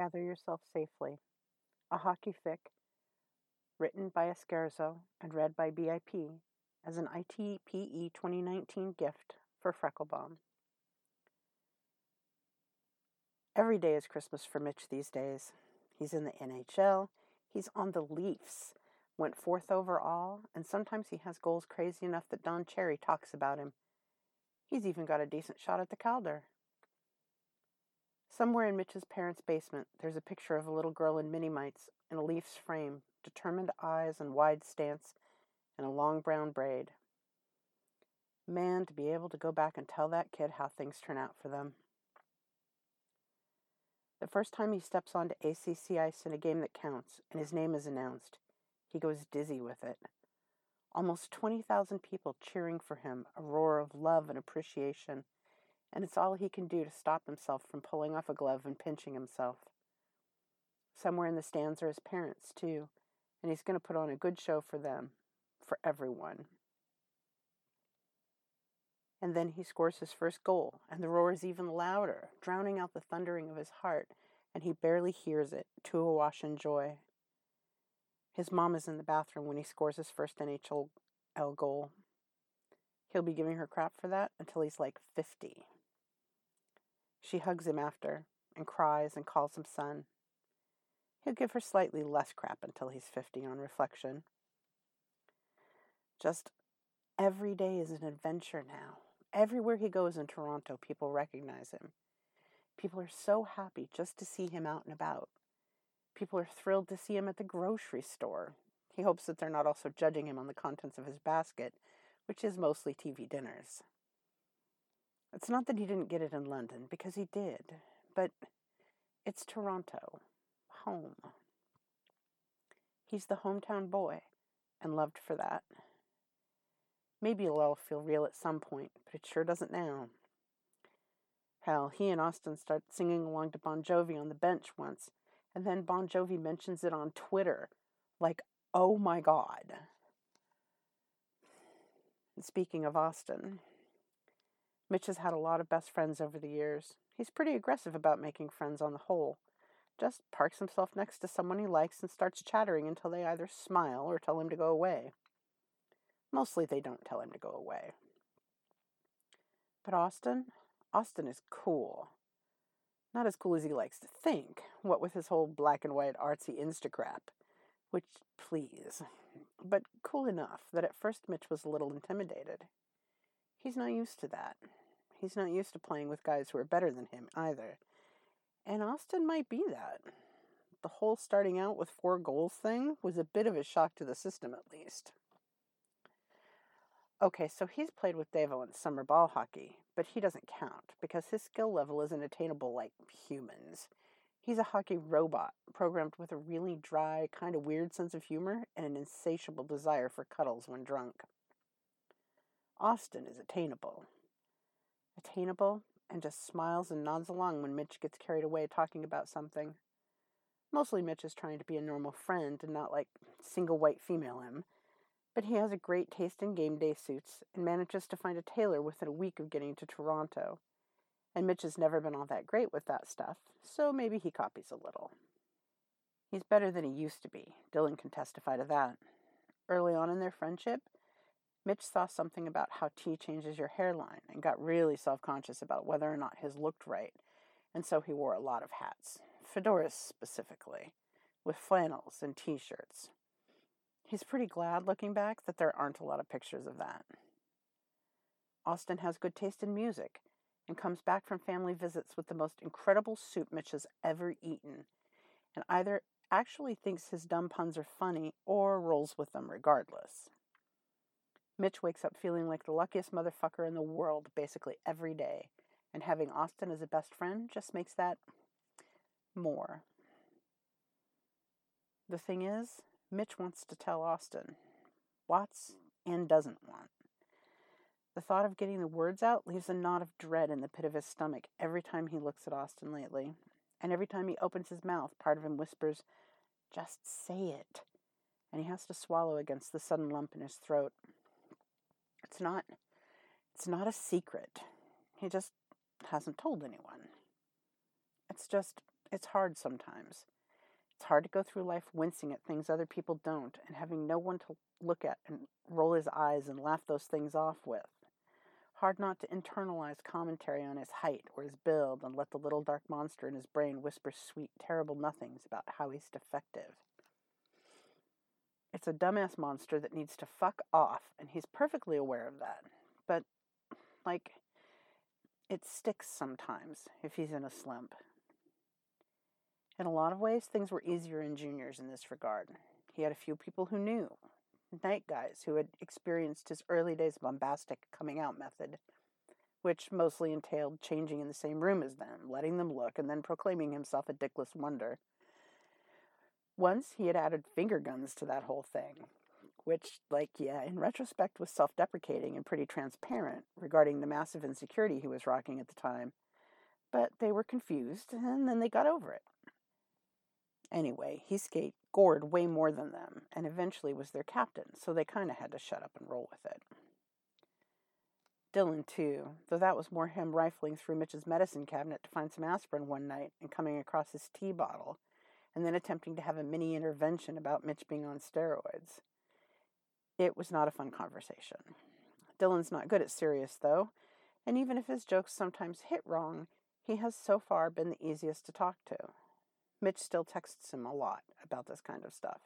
Gather Yourself Safely, a hockey fic written by Escarzo and read by BIP as an ITPE 2019 gift for Frecklebaum. Every day is Christmas for Mitch these days. He's in the NHL, he's on the Leafs, went fourth overall, and sometimes he has goals crazy enough that Don Cherry talks about him. He's even got a decent shot at the Calder. Somewhere in Mitch's parents' basement, there's a picture of a little girl in mini mites in a Leafs frame, determined eyes and wide stance, and a long brown braid. Man, to be able to go back and tell that kid how things turn out for them. The first time he steps onto ACC ice in a game that counts and his name is announced, he goes dizzy with it. Almost 20,000 people cheering for him, a roar of love and appreciation, and it's all he can do to stop himself from pulling off a glove and pinching himself. Somewhere in the stands are his parents, too, and he's going to put on a good show for them, for everyone. And then he scores his first goal, and the roar is even louder, drowning out the thundering of his heart, and he barely hears it, too awash in joy. His mom is in the bathroom when he scores his first NHL goal. He'll be giving her crap for that until he's like 50. She hugs him after and cries and calls him son. He'll give her slightly less crap until he's 50 on reflection. Just every day is an adventure now. Everywhere he goes in Toronto, people recognize him. People are so happy just to see him out and about. People are thrilled to see him at the grocery store. He hopes that they're not also judging him on the contents of his basket, which is mostly TV dinners. It's not that he didn't get it in London, because he did, but it's Toronto, home. He's the hometown boy, and loved for that. Maybe it'll all feel real at some point, but it sure doesn't now. Hell, he and Austin start singing along to Bon Jovi on the bench once, and then Bon Jovi mentions it on Twitter. Like, oh my God. Speaking of Austin, Mitch has had a lot of best friends over the years. He's pretty aggressive about making friends on the whole. Just parks himself next to someone he likes and starts chattering until they either smile or tell him to go away. Mostly they don't tell him to go away. But Austin? Austin is cool. Not as cool as he likes to think, what with his whole black and white artsy Instacrap. Which, please. But cool enough that at first Mitch was a little intimidated. He's not used to that. He's not used to playing with guys who are better than him either. And Austin might be that. The whole starting out with four goals thing was a bit of a shock to the system, at least. Okay, so he's played with Devo in summer ball hockey, but he doesn't count because his skill level isn't attainable like humans. He's a hockey robot, programmed with a really dry, kind of weird sense of humor and an insatiable desire for cuddles when drunk. Austin is attainable. Attainable and just smiles and nods along when Mitch gets carried away talking about something. Mostly Mitch is trying to be a normal friend and not like single white female him but he has a great taste in game day suits and manages to find a tailor within a week of getting to Toronto. And Mitch has never been all that great with that stuff, so maybe he copies a little. He's better than he used to be. Dylan can testify to that. Early on in their friendship, Mitch saw something about how T changes your hairline and got really self conscious about whether or not his looked right, and so he wore a lot of hats, fedoras specifically, with flannels and t shirts. He's pretty glad looking back that there aren't a lot of pictures of that. Austin has good taste in music and comes back from family visits with the most incredible soup Mitch has ever eaten, and either actually thinks his dumb puns are funny or rolls with them regardless. Mitch wakes up feeling like the luckiest motherfucker in the world basically every day, and having Austin as a best friend just makes that more. The thing is, Mitch wants to tell Austin, wants and doesn't want. The thought of getting the words out leaves a knot of dread in the pit of his stomach every time he looks at Austin lately. And every time he opens his mouth, part of him whispers, Just say it. And he has to swallow against the sudden lump in his throat. It's not it's not a secret. He just hasn't told anyone. It's just It's hard sometimes. It's hard to go through life wincing at things other people don't and having no one to look at and roll his eyes and laugh those things off with. Hard not to internalize commentary on his height or his build and let the little dark monster in his brain whisper sweet, terrible nothings about how he's defective. It's a dumbass monster that needs to fuck off, and he's perfectly aware of that. But, like, it sticks sometimes if he's in a slump. In a lot of ways, things were easier in juniors in this regard. He had a few people who knew, Knights guys who had experienced his early days bombastic coming out method, which mostly entailed changing in the same room as them, letting them look, and then proclaiming himself a dickless wonder. Once he had added finger guns to that whole thing, which, like, yeah, in retrospect was self deprecating and pretty transparent regarding the massive insecurity he was rocking at the time. But they were confused, and then they got over it. Anyway, he skate gored way more than them and eventually was their captain, so they kind of had to shut up and roll with it. Dylan, too, though that was more him rifling through Mitch's medicine cabinet to find some aspirin one night and coming across his T bottle, and then attempting to have a mini intervention about Mitch being on steroids. It was not a fun conversation. Dylan's not good at serious, though, and even if his jokes sometimes hit wrong, he has so far been the easiest to talk to. Mitch still texts him a lot about this kind of stuff.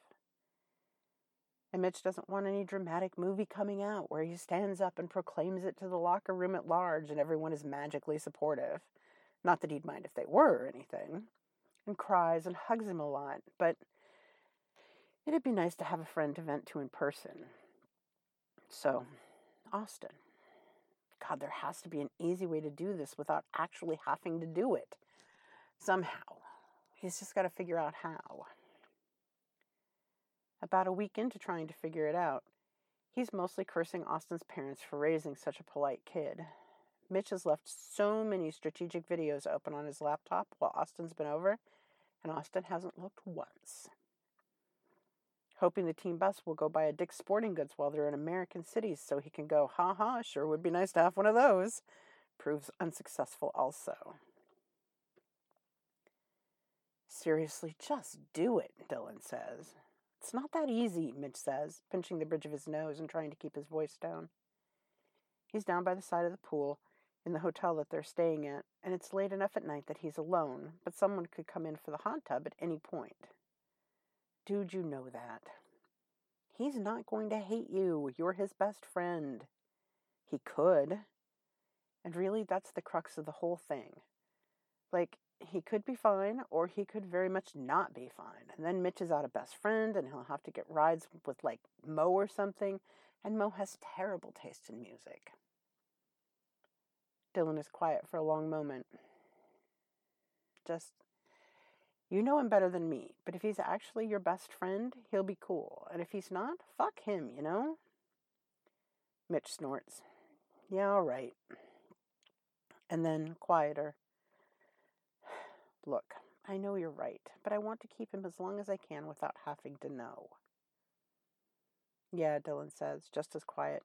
And Mitch doesn't want any dramatic movie coming out where he stands up and proclaims it to the locker room at large and everyone is magically supportive. Not that he'd mind if they were or anything. And cries and hugs him a lot, but it'd be nice to have a friend to vent to in person. So, Austin. God, there has to be an easy way to do this without actually having to do it. Somehow. He's just got to figure out how. About a week into trying to figure it out, he's mostly cursing Austin's parents for raising such a polite kid. Mitch has left so many strategic videos open on his laptop while Austin's been over, and Austin hasn't looked once. Hoping the team bus will go by a Dick's Sporting Goods while they're in American cities so he can go, ha ha, sure would be nice to have one of those, proves unsuccessful also. Seriously, just do it, Dylan says. It's not that easy, Mitch says, pinching the bridge of his nose and trying to keep his voice down. He's down by the side of the pool in the hotel that they're staying at, and it's late enough at night that he's alone, but someone could come in for the hot tub at any point. Dude, you know that. He's not going to hate you. You're his best friend. He could. And really, that's the crux of the whole thing. Like, he could be fine or he could very much not be fine. And then Mitch is out a best friend and he'll have to get rides with like Mo or something. And Mo has terrible taste in music. Dylan is quiet for a long moment. Just, you know him better than me, but if he's actually your best friend, he'll be cool. And if he's not, fuck him, you know? Mitch snorts. Yeah, all right. And then, quieter. Look, I know you're right, but I want to keep him as long as I can without having to know. Yeah, Dylan says, just as quiet.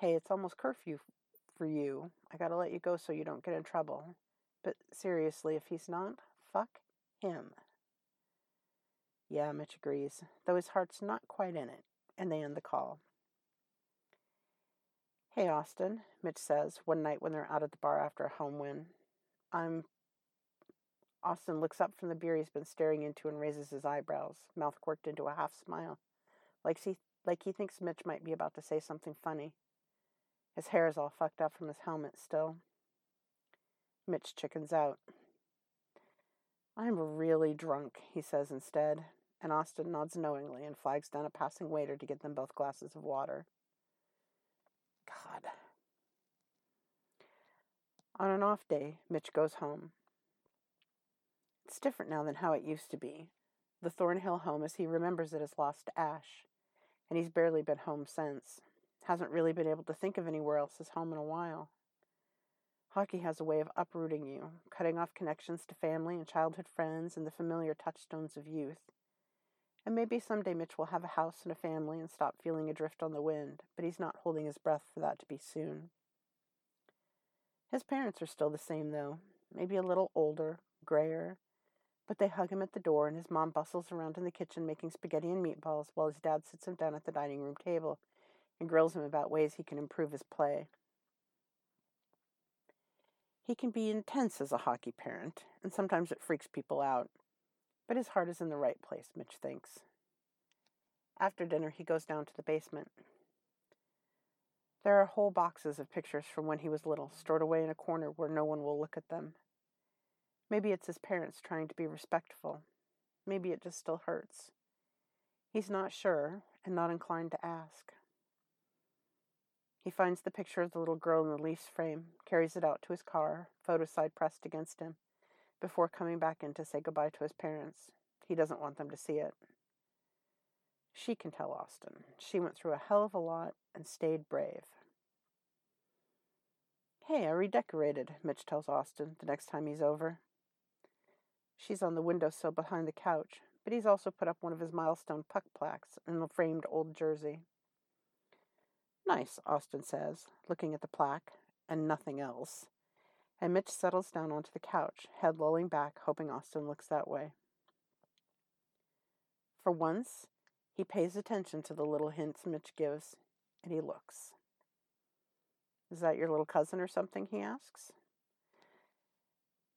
Hey, it's almost curfew for you. I gotta let you go so you don't get in trouble. But seriously, if he's not, fuck him. Yeah, Mitch agrees, though his heart's not quite in it, and they end the call. Hey, Austin, Mitch says one night when they're out at the bar after a home win. I'm Austin looks up from the beer he's been staring into and raises his eyebrows, mouth quirked into a half smile, like he, like he thinks Mitch might be about to say something funny. His hair is all fucked up from his helmet still. Mitch chickens out. I'm really drunk, he says instead, and Austin nods knowingly and flags down a passing waiter to get them both glasses of water. God. On an off day, Mitch goes home. It's different now than how it used to be. The Thornhill home, as he remembers it, is lost to Ash, and he's barely been home since. Hasn't really been able to think of anywhere else as home in a while. Hockey has a way of uprooting you, cutting off connections to family and childhood friends and the familiar touchstones of youth. And maybe someday Mitch will have a house and a family and stop feeling adrift on the wind, but he's not holding his breath for that to be soon. His parents are still the same, though, maybe a little older, grayer. But they hug him at the door, and his mom bustles around in the kitchen making spaghetti and meatballs while his dad sits him down at the dining room table and grills him about ways he can improve his play. He can be intense as a hockey parent, and sometimes it freaks people out. But his heart is in the right place, Mitch thinks. After dinner, he goes down to the basement. There are whole boxes of pictures from when he was little, stored away in a corner where no one will look at them. Maybe it's his parents trying to be respectful. Maybe it just still hurts. He's not sure and not inclined to ask. He finds the picture of the little girl in the Leafs frame, carries it out to his car, photo side pressed against him, before coming back in to say goodbye to his parents. He doesn't want them to see it. She can tell Austin. She went through a hell of a lot and stayed brave. Hey, I redecorated, Mitch tells Austin the next time he's over. She's on the windowsill behind the couch, but he's also put up one of his milestone puck plaques in the framed old jersey. Nice, Austin says, looking at the plaque and nothing else. And Mitch settles down onto the couch, head lolling back, hoping Austin looks that way. For once, he pays attention to the little hints Mitch gives, and he looks. Is that your little cousin or something? he asks.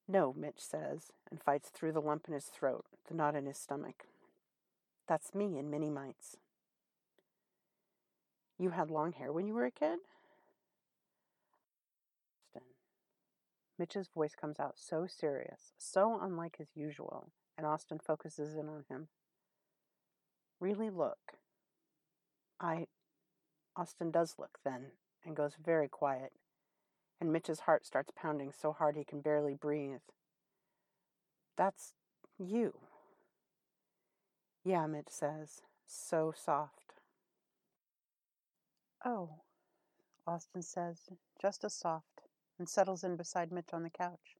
No, Mitch says, and fights through the lump in his throat, the knot in his stomach. That's me and mini mites. You had long hair when you were a kid? Austin. Mitch's voice comes out so serious, so unlike his usual, and Austin focuses in on him. Really look. I. Austin does look then, and goes very quiet, and Mitch's heart starts pounding so hard he can barely breathe. That's you. Yeah, Mitch says, so soft. Oh, Austin says, just as soft, and settles in beside Mitch on the couch.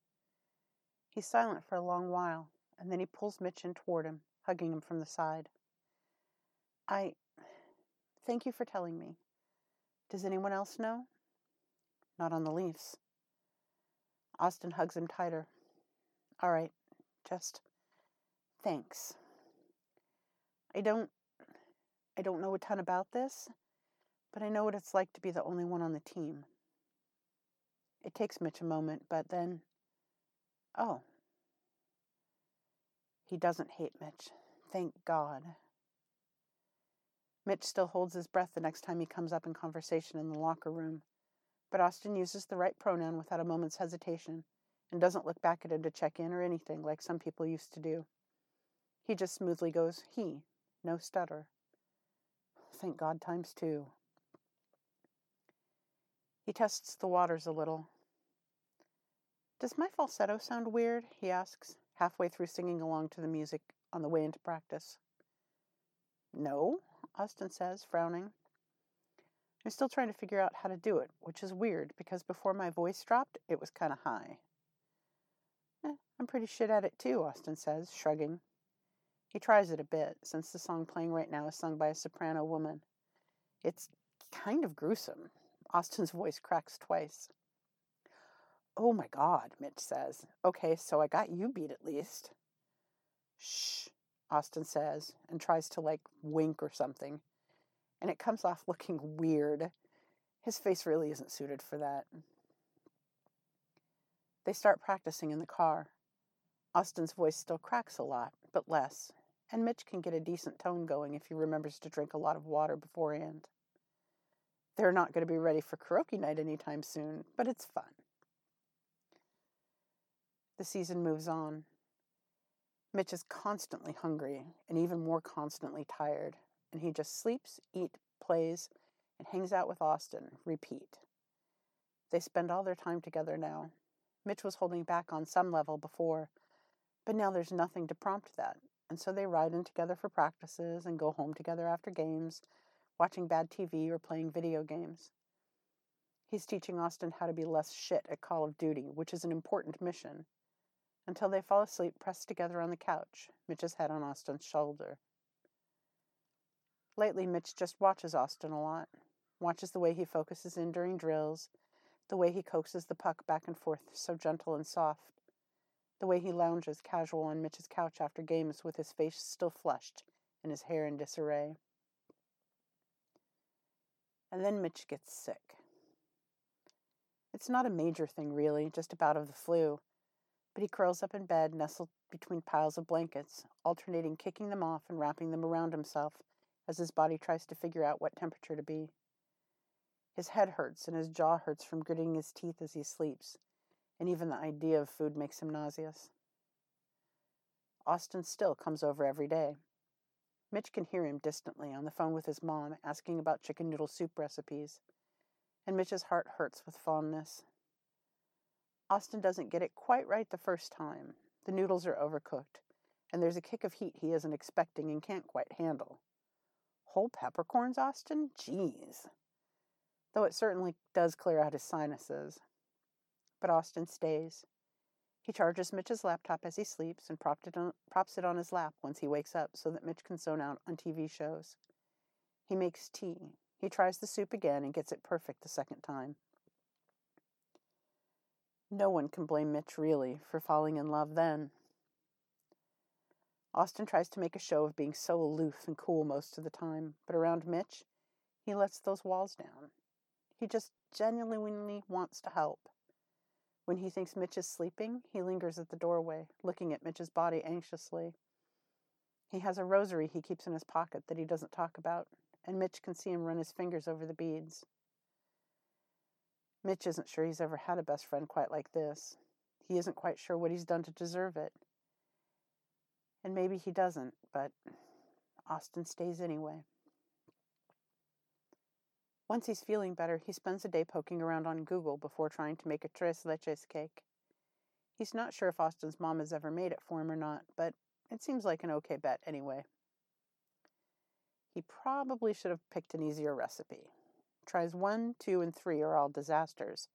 He's silent for a long while, and then he pulls Mitch in toward him, hugging him from the side. I. Thank you for telling me. Does anyone else know? Not on the Leafs. Austin hugs him tighter. All right, just thanks. I don't I don't know a ton about this, but I know what it's like to be the only one on the team. It takes Mitch a moment, but then, oh. He doesn't hate Mitch. Thank God. Mitch still holds his breath the next time he comes up in conversation in the locker room, but Austin uses the right pronoun without a moment's hesitation and doesn't look back at him to check in or anything like some people used to do. He just smoothly goes, he, no stutter. Thank God times two. He tests the waters a little. Does my falsetto sound weird? he asks, halfway through singing along to the music on the way into practice. No, Austin says, frowning. I'm still trying to figure out how to do it, which is weird because before my voice dropped, it was kind of high. Eh, I'm pretty shit at it too, Austin says, shrugging. He tries it a bit, since the song playing right now is sung by a soprano woman. It's kind of gruesome. Austin's voice cracks twice. Oh my god, Mitch says. Okay, so I got you beat at least. Shh, Austin says, and tries to like wink or something. And it comes off looking weird. His face really isn't suited for that. They start practicing in the car. Austin's voice still cracks a lot, but less, and Mitch can get a decent tone going if he remembers to drink a lot of water beforehand. They're not going to be ready for karaoke night anytime soon, but it's fun. The season moves on. Mitch is constantly hungry and even more constantly tired, and he just sleeps, eats, plays, and hangs out with Austin. Repeat. They spend all their time together now. Mitch was holding back on some level before, but now there's nothing to prompt that, and so they ride in together for practices and go home together after games watching bad TV, or playing video games. He's teaching Austin how to be less shit at Call of Duty, which is an important mission. Until they fall asleep pressed together on the couch, Mitch's head on Austin's shoulder. Lately, Mitch just watches Austin a lot, watches the way he focuses in during drills, the way he coaxes the puck back and forth so gentle and soft. The way he lounges casual on Mitch's couch after games with his face still flushed and his hair in disarray. And then Mitch gets sick. It's not a major thing, really, just a bout of the flu. But he curls up in bed, nestled between piles of blankets, alternating kicking them off and wrapping them around himself as his body tries to figure out what temperature to be. His head hurts and his jaw hurts from gritting his teeth as he sleeps, and even the idea of food makes him nauseous. Austin still comes over every day. Mitch can hear him distantly on the phone with his mom asking about chicken noodle soup recipes, and Mitch's heart hurts with fondness. Austin doesn't get it quite right the first time. The noodles are overcooked, and there's a kick of heat he isn't expecting and can't quite handle. Whole peppercorns, Austin? Jeez. Though it certainly does clear out his sinuses. But Austin stays. He charges Mitch's laptop as he sleeps and it on, props it on his lap once he wakes up so that Mitch can zone out on TV shows. He makes tea. He tries the soup again and gets it perfect the second time. No one can blame Mitch, really, for falling in love then. Austin tries to make a show of being so aloof and cool most of the time, but around Mitch, he lets those walls down. He just genuinely wants to help. When he thinks Mitch is sleeping, he lingers at the doorway, looking at Mitch's body anxiously. He has a rosary he keeps in his pocket that he doesn't talk about, and Mitch can see him run his fingers over the beads. Mitch isn't sure he's ever had a best friend quite like this. He isn't quite sure what he's done to deserve it. And maybe he doesn't, but Austin stays anyway. Once he's feeling better, he spends a day poking around on Google before trying to make a tres leches cake. He's not sure if Austin's mom has ever made it for him or not, but it seems like an okay bet anyway. He probably should have picked an easier recipe. Tries one, two, and three are all disasters,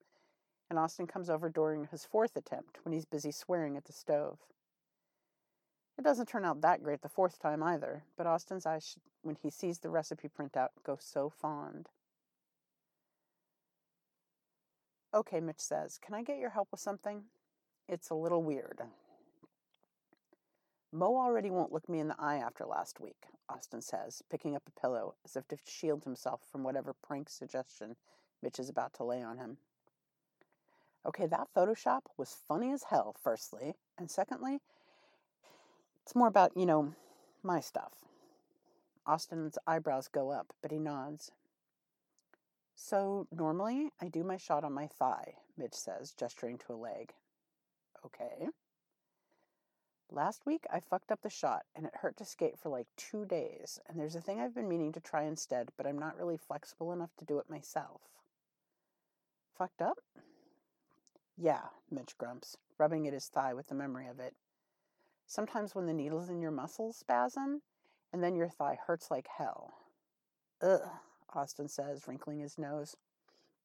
and Austin comes over during his fourth attempt when he's busy swearing at the stove. It doesn't turn out that great the fourth time either, but Austin's eyes, when he sees the recipe printout, go so fond. Okay, Mitch says, Can I get your help with something? It's a little weird. Mo already won't look me in the eye after last week, Austin says, picking up a pillow as if to shield himself from whatever prank suggestion Mitch is about to lay on him. Okay, that Photoshop was funny as hell, firstly. And secondly, it's more about, you know, my stuff. Austin's eyebrows go up, but he nods. So, normally I do my shot on my thigh, Mitch says, gesturing to a leg. Okay. Last week I fucked up the shot and it hurt to skate for like two days, and there's a thing I've been meaning to try instead, but I'm not really flexible enough to do it myself. Fucked up? Yeah, Mitch grumps, rubbing at his thigh with the memory of it. Sometimes when the needle's in your muscles spasm, and then your thigh hurts like hell. Ugh. Austin says, wrinkling his nose.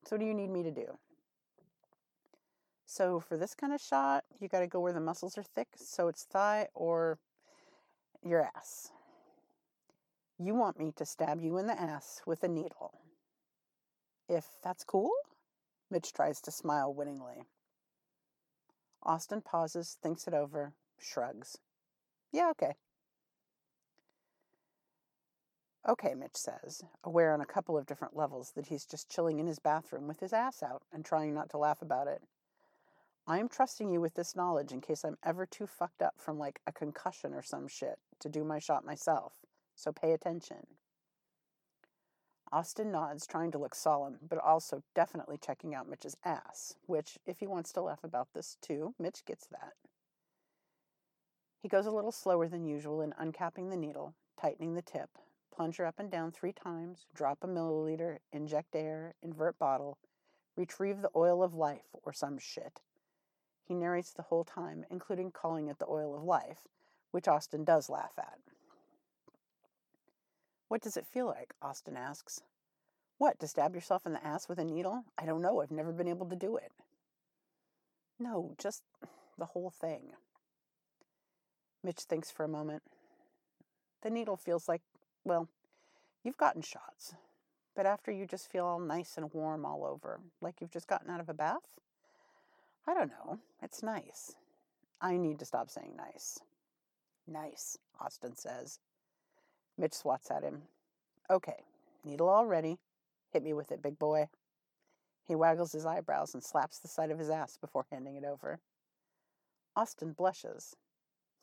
So, what do you need me to do? So, for this kind of shot, you got to go where the muscles are thick, so it's thigh or your ass. You want me to stab you in the ass with a needle. If that's cool? Mitch tries to smile winningly. Austin pauses, thinks it over, shrugs. Yeah, okay. Okay, Mitch says, aware on a couple of different levels that he's just chilling in his bathroom with his ass out and trying not to laugh about it. I am trusting you with this knowledge in case I'm ever too fucked up from like a concussion or some shit to do my shot myself, so pay attention. Austin nods, trying to look solemn, but also definitely checking out Mitch's ass, which, if he wants to laugh about this too, Mitch gets that. He goes a little slower than usual in uncapping the needle, tightening the tip, plunger up and down three times, drop a milliliter, inject air, invert bottle, retrieve the oil of life, or some shit. He narrates the whole time, including calling it the oil of life, which Austin does laugh at. What does it feel like? Austin asks. What, to stab yourself in the ass with a needle? I don't know, I've never been able to do it. No, just the whole thing. Mitch thinks for a moment. The needle feels like well, you've gotten shots, but after you just feel all nice and warm all over, like you've just gotten out of a bath? I don't know. It's nice. I need to stop saying nice. Nice, Austin says. Mitch swats at him. Okay, needle all ready. Hit me with it, big boy. He waggles his eyebrows and slaps the side of his ass before handing it over. Austin blushes.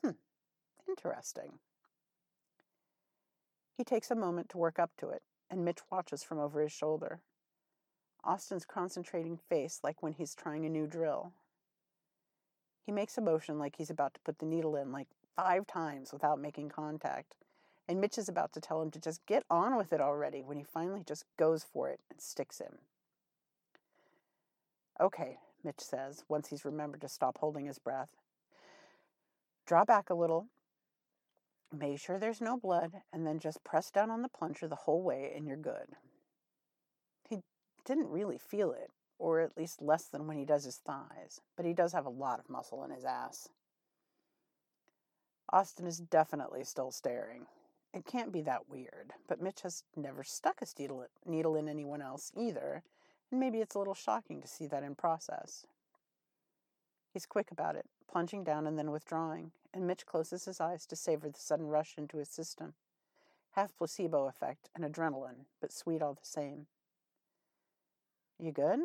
Hmm, interesting. He takes a moment to work up to it, and Mitch watches from over his shoulder. Austin's concentrating face like when he's trying a new drill. He makes a motion like he's about to put the needle in like five times without making contact, and Mitch is about to tell him to just get on with it already when he finally just goes for it and sticks him. Okay, Mitch says, once he's remembered to stop holding his breath. Draw back a little Make sure there's no blood, and then just press down on the plunger the whole way, and you're good. He didn't really feel it, or at least less than when he does his thighs, but he does have a lot of muscle in his ass. Austin is definitely still staring. It can't be that weird, but Mitch has never stuck a needle in anyone else either, and maybe it's a little shocking to see that in process. He's quick about it, plunging down and then withdrawing, and Mitch closes his eyes to savor the sudden rush into his system. Half placebo effect and adrenaline, but sweet all the same. You good?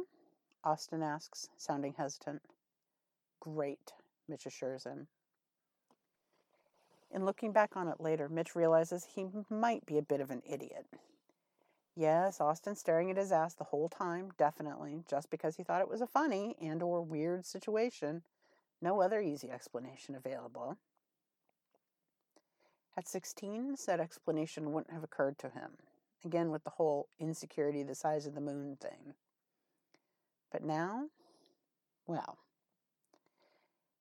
Austin asks, sounding hesitant. Great, Mitch assures him. In looking back on it later, Mitch realizes he might be a bit of an idiot. Yes, Austin staring at his ass the whole time, definitely, just because he thought it was a funny and or weird situation. No other easy explanation available. At 16, said explanation wouldn't have occurred to him, again with the whole insecurity the size of the moon thing. But now, well,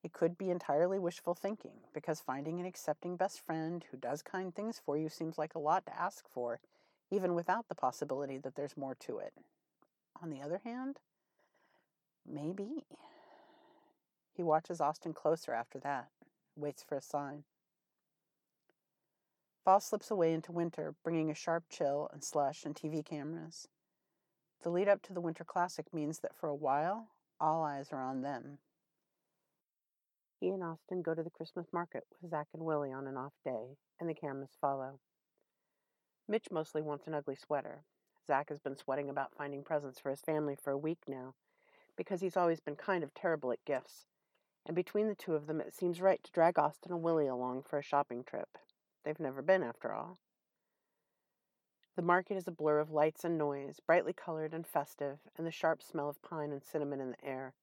it could be entirely wishful thinking, because finding an accepting best friend who does kind things for you seems like a lot to ask for, even without the possibility that there's more to it. On the other hand, maybe. He watches Austin closer after that, waits for a sign. Fall slips away into winter, bringing a sharp chill and slush and TV cameras. The lead up to the Winter Classic means that for a while, all eyes are on them. He and Austin go to the Christmas market with Zach and Willie on an off day, and the cameras follow. Mitch mostly wants an ugly sweater. Zach has been sweating about finding presents for his family for a week now, because he's always been kind of terrible at gifts, and between the two of them, it seems right to drag Austin and Willie along for a shopping trip. They've never been, after all. The market is a blur of lights and noise, brightly colored and festive, and the sharp smell of pine and cinnamon in the air.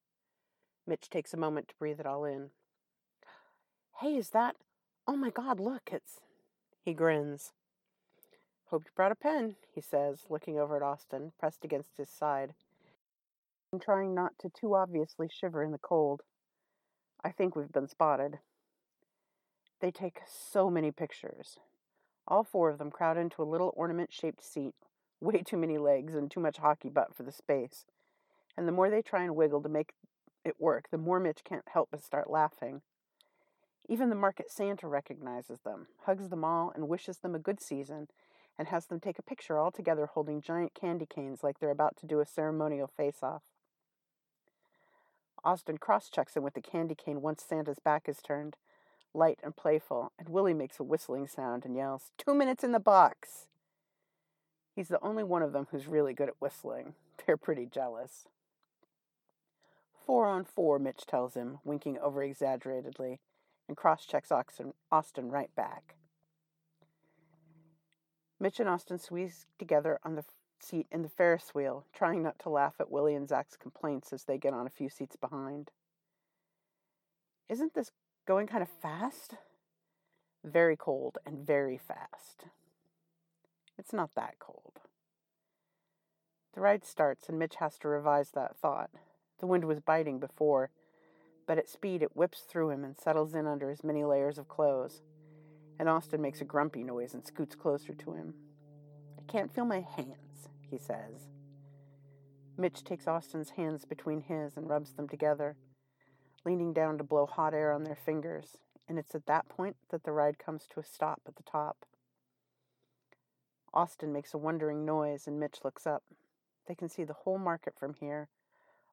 Mitch takes a moment to breathe it all in. Hey, is that? Oh my God, look, it's. He grins. Hope you brought a pen, he says, looking over at Austin, pressed against his side, and trying not to too obviously shiver in the cold. I think we've been spotted. They take so many pictures. All four of them crowd into a little ornament shaped seat, way too many legs and too much hockey butt for the space. And the more they try and wiggle to make it work, the more Mitch can't help but start laughing. Even the market Santa recognizes them, hugs them all, and wishes them a good season, and has them take a picture all together holding giant candy canes like they're about to do a ceremonial face off. Austin cross checks him with the candy cane once Santa's back is turned, light and playful, and Willie makes a whistling sound and yells, Two minutes in the box! He's the only one of them who's really good at whistling. They're pretty jealous. Four on four, Mitch tells him, winking over exaggeratedly, and cross checks Austin right back. Mitch and Austin squeeze together on the seat in the Ferris wheel, trying not to laugh at Willie and Zach's complaints as they get on a few seats behind. Isn't this going kind of fast? Very cold and very fast. It's not that cold. The ride starts, and Mitch has to revise that thought. The wind was biting before, but at speed it whips through him and settles in under his many layers of clothes and Austin makes a grumpy noise and scoots closer to him. I can't feel my hands, he says. Mitch takes Austin's hands between his and rubs them together, leaning down to blow hot air on their fingers, and it's at that point that the ride comes to a stop at the top. Austin makes a wondering noise, and Mitch looks up. They can see the whole market from here,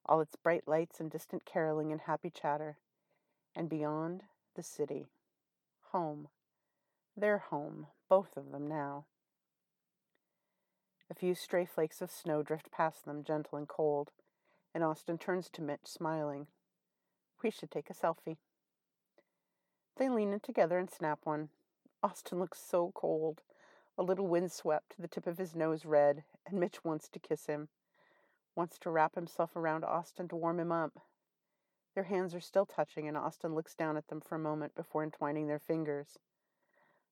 all its bright lights and distant caroling and happy chatter, And beyond, the city. Home. Their home, both of them now. A few stray flakes of snow drift past them, gentle and cold, and Austin turns to Mitch, smiling. We should take a selfie. They lean in together and snap one. Austin looks so cold, a little windswept, the tip of his nose red, and Mitch wants to kiss him, wants to wrap himself around Austin to warm him up. Their hands are still touching, and Austin looks down at them for a moment before entwining their fingers,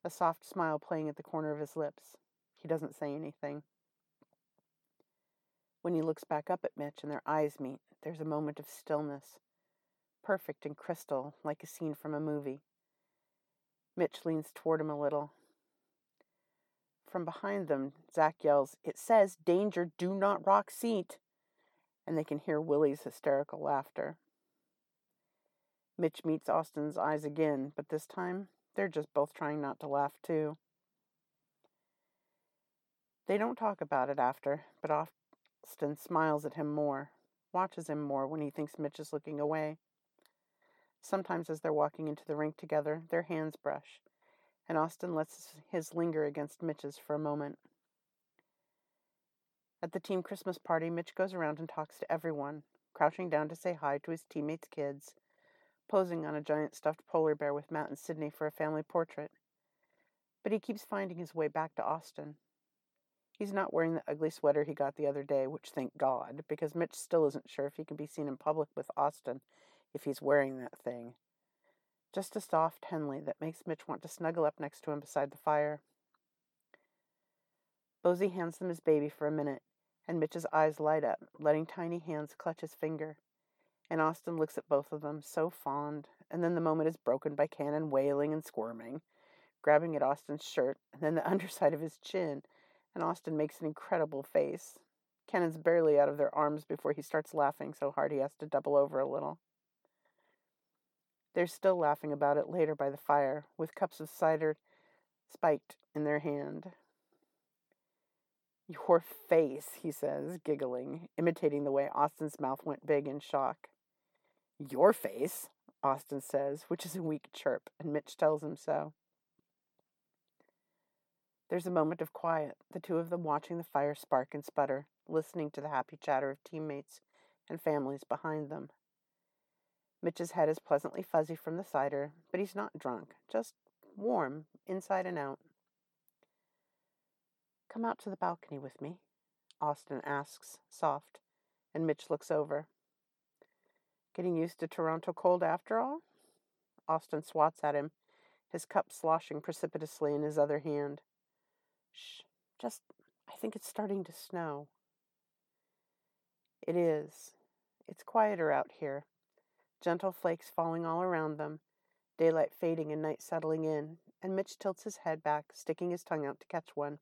a soft smile playing at the corner of his lips. He doesn't say anything. When he looks back up at Mitch and their eyes meet, there's a moment of stillness, perfect and crystal, like a scene from a movie. Mitch leans toward him a little. From behind them, Zach yells, It says, Danger, do not rock seat. And they can hear Willie's hysterical laughter. Mitch meets Austin's eyes again, but this time they're just both trying not to laugh, too. They don't talk about it after, but Austin smiles at him more, watches him more when he thinks Mitch is looking away. Sometimes, as they're walking into the rink together, their hands brush, and Austin lets his linger against Mitch's for a moment. At the team Christmas party, Mitch goes around and talks to everyone, crouching down to say hi to his teammates' kids posing on a giant stuffed polar bear with Matt and Sydney for a family portrait. But he keeps finding his way back to Austin. He's not wearing the ugly sweater he got the other day, which thank God, because Mitch still isn't sure if he can be seen in public with Austin if he's wearing that thing. Just a soft Henley that makes Mitch want to snuggle up next to him beside the fire. Bosie hands them his baby for a minute, and Mitch's eyes light up, letting tiny hands clutch his finger. And Austin looks at both of them, so fond, and then the moment is broken by Cannon wailing and squirming, grabbing at Austin's shirt and then the underside of his chin, and Austin makes an incredible face. Cannon's barely out of their arms before he starts laughing so hard he has to double over a little. They're still laughing about it later by the fire, with cups of cider spiked in their hand. Your face, he says, giggling, imitating the way Austin's mouth went big in shock. Your face, Austin says, which is a weak chirp, and Mitch tells him so. There's a moment of quiet, the two of them watching the fire spark and sputter, listening to the happy chatter of teammates and families behind them. Mitch's head is pleasantly fuzzy from the cider, but he's not drunk, just warm, inside and out. Come out to the balcony with me, Austin asks, soft, and Mitch looks over. Getting used to Toronto cold after all? Austin swats at him, his cup sloshing precipitously in his other hand. Shh, just, I think it's starting to snow. It is. It's quieter out here. Gentle flakes falling all around them, daylight fading and night settling in, and Mitch tilts his head back, sticking his tongue out to catch one.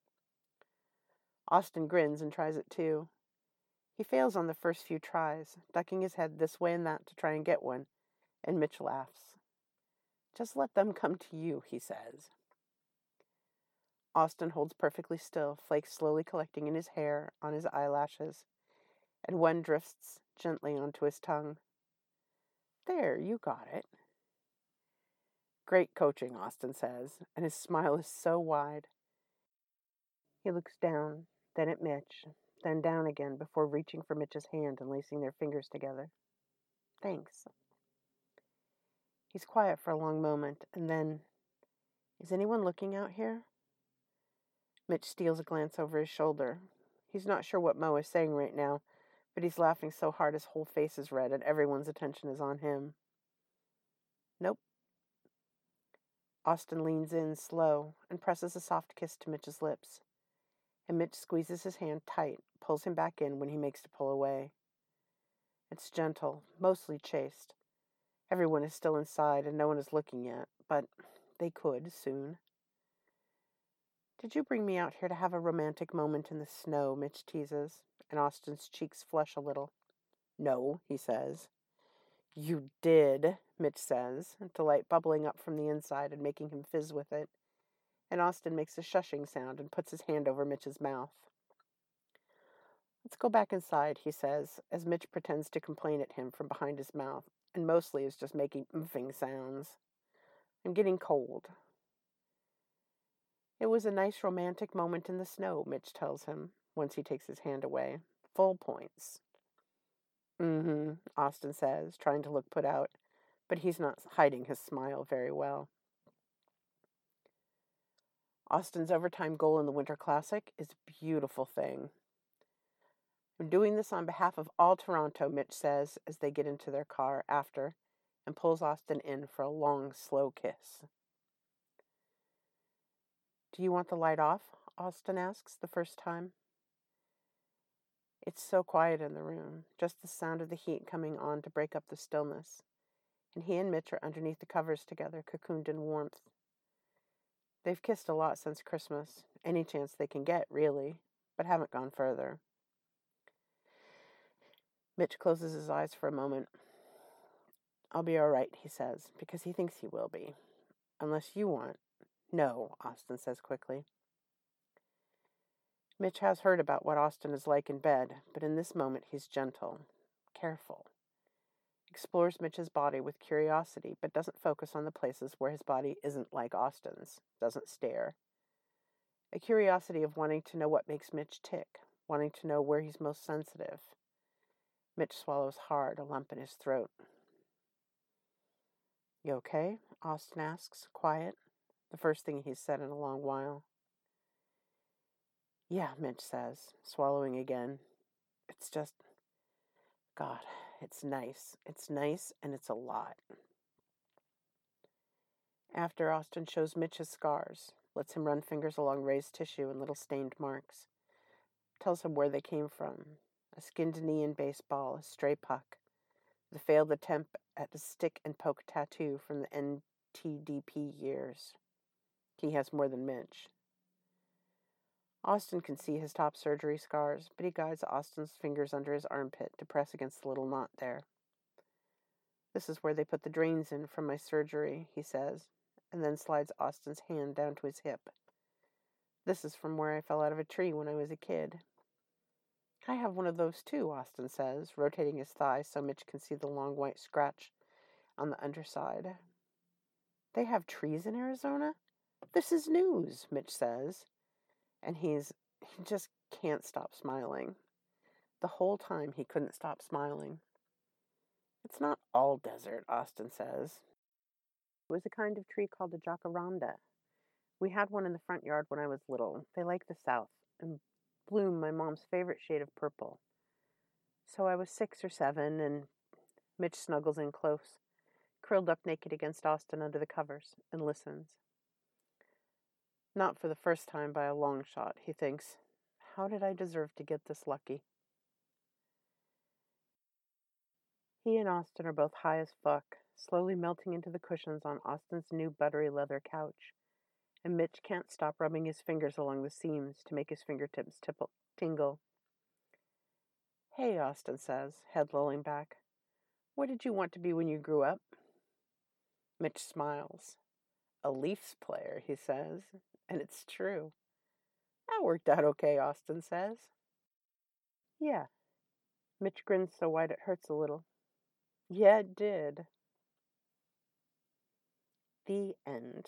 Austin grins and tries it too. He fails on the first few tries, ducking his head this way and that to try and get one, and Mitch laughs. Just let them come to you, he says. Austin holds perfectly still, flakes slowly collecting in his hair, on his eyelashes, and one drifts gently onto his tongue. There, you got it. Great coaching, Austin says, and his smile is so wide. He looks down, then at Mitch, then down again before reaching for Mitch's hand and lacing their fingers together. Thanks. He's quiet for a long moment, and then, Is anyone looking out here? Mitch steals a glance over his shoulder. He's not sure what Mo is saying right now, but he's laughing so hard his whole face is red and everyone's attention is on him. Nope. Austin leans in slow and presses a soft kiss to Mitch's lips and Mitch squeezes his hand tight, pulls him back in when he makes to pull away. It's gentle, mostly chaste. Everyone is still inside and no one is looking yet, but they could soon. Did you bring me out here to have a romantic moment in the snow? Mitch teases, and Austin's cheeks flush a little. No, he says. You did, Mitch says, delight bubbling up from the inside and making him fizz with it and Austin makes a shushing sound and puts his hand over Mitch's mouth. Let's go back inside, he says, as Mitch pretends to complain at him from behind his mouth. and mostly is just making mfing sounds. I'm getting cold. It was a nice romantic moment in the snow, Mitch tells him, once he takes his hand away. Full points. Mm hmm, Auston says, trying to look put out, but he's not hiding his smile very well. Auston's overtime goal in the Winter Classic is a beautiful thing. I'm doing this on behalf of all Toronto, Mitch says as they get into their car after and pulls Auston in for a long, slow kiss. Do you want the light off? Auston asks the first time. It's so quiet in the room, just the sound of the heat coming on to break up the stillness. And he and Mitch are underneath the covers together, cocooned in warmth. They've kissed a lot since Christmas, any chance they can get, really, but haven't gone further. Mitch closes his eyes for a moment. I'll be all right, he says, because he thinks he will be. Unless you want. No, Auston says quickly. Mitch has heard about what Auston is like in bed, but in this moment he's gentle, careful. Explores Mitch's body with curiosity, but doesn't focus on the places where his body isn't like Auston's, doesn't stare. A curiosity of wanting to know what makes Mitch tick, wanting to know where he's most sensitive. Mitch swallows hard, a lump in his throat. You okay? Auston asks, quiet, the first thing he's said in a long while. Yeah, Mitch says, swallowing again. It's just, God, it's nice. It's nice and it's a lot. After Auston shows Mitch his scars, lets him run fingers along raised tissue and little stained marks, tells him where they came from a skinned knee in baseball, a stray puck, the failed attempt at a stick and poke tattoo from the NTDP years. He has more than Mitch. Auston can see his top surgery scars, but he guides Auston's fingers under his armpit to press against the little knot there. This is where they put the drains in from my surgery, he says, and then slides Auston's hand down to his hip. This is from where I fell out of a tree when I was a kid. I have one of those too, Auston says, rotating his thigh so Mitch can see the long white scratch on the underside. They have trees in Arizona? This is news, Mitch says. And he's he just can't stop smiling. The whole time he couldn't stop smiling. It's not all desert, Auston says. It was a kind of tree called a jacaranda. We had one in the front yard when I was little. They like the south and bloom my mom's favorite shade of purple. So I was six or seven, and Mitch snuggles in close, curled up naked against Auston under the covers, and listens. Not for the first time by a long shot, he thinks. How did I deserve to get this lucky? He and Auston are both high as fuck, slowly melting into the cushions on Auston's new buttery leather couch, and Mitch can't stop rubbing his fingers along the seams to make his fingertips tipple, tingle. Hey, Austin says, head lolling back. What did you want to be when you grew up? Mitch smiles. A Leafs player, he says, and it's true. That worked out okay, Auston says. Yeah. Mitch grins so wide it hurts a little. Yeah, it did. The end.